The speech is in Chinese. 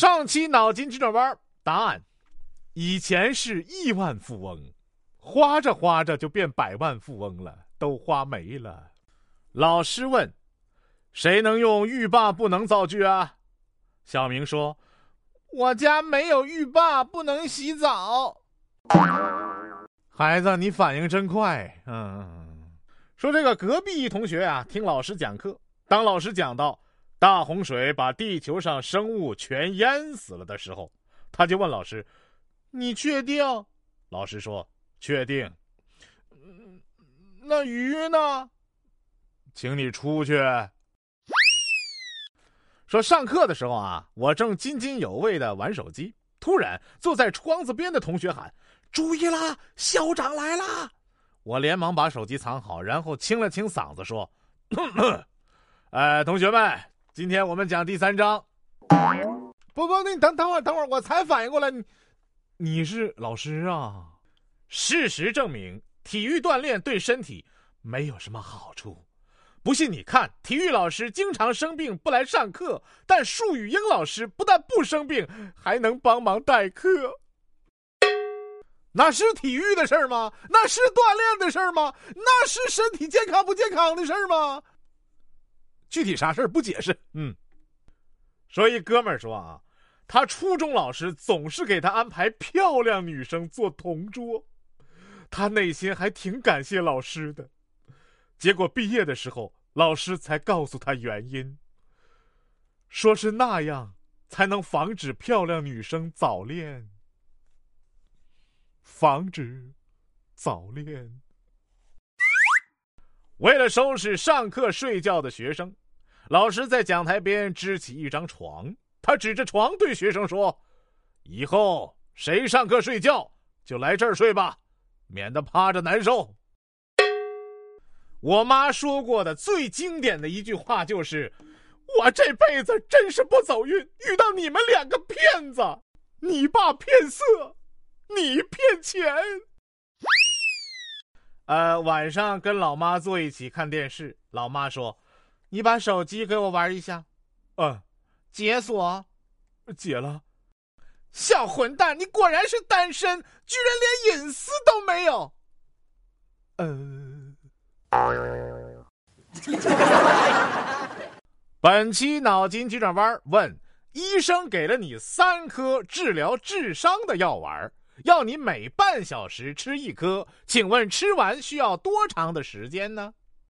上期脑筋急转弯，答案：以前是亿万富翁，花着花着就变百万富翁了，都花没了。老师问：“谁能用浴霸不能造句啊？”小明说：“我家没有浴霸，不能洗澡。”孩子，你反应真快。嗯，说这个隔壁一同学啊，听老师讲课，当老师讲到大洪水把地球上生物全淹死了的时候，他就问老师：“你确定？”老师说：“确定。”那鱼呢？请你出去。说上课的时候啊，我正津津有味的玩手机，突然坐在窗子边的同学喊：“注意啦，校长来啦！”我连忙把手机藏好，然后清了清嗓子说：“哎，同学们，今天我们讲第三章。”不不，那你等等会儿，等会儿，我才反应过来，你你是老师啊？事实证明，体育锻炼对身体没有什么好处。不信你看，体育老师经常生病不来上课，但数语英老师不但不生病，还能帮忙代课。那是体育的事儿吗？那是锻炼的事儿吗？那是身体健康不健康的事儿吗？具体啥事儿不解释。嗯，所以哥们儿说啊，他初中老师总是给他安排漂亮女生做同桌，他内心还挺感谢老师的。结果毕业的时候，老师才告诉他原因，说是那样才能防止漂亮女生早恋。防止早恋。为了收拾上课睡觉的学生，老师在讲台边支起一张床，他指着床对学生说：“以后谁上课睡觉就来这儿睡吧，免得趴着难受。”我妈说过的最经典的一句话就是：“我这辈子真是不走运，遇到你们两个骗子，你爸骗色，你骗钱。”呃，晚上跟老妈坐一起看电视，老妈说：“你把手机给我玩一下。”嗯，解锁，解了。小混蛋，你果然是单身，居然连隐私都没有。嗯。本期脑筋急转弯问：医生给了你三颗治疗智商的药丸，要你每半小时吃一颗，请问吃完需要多长的时间呢？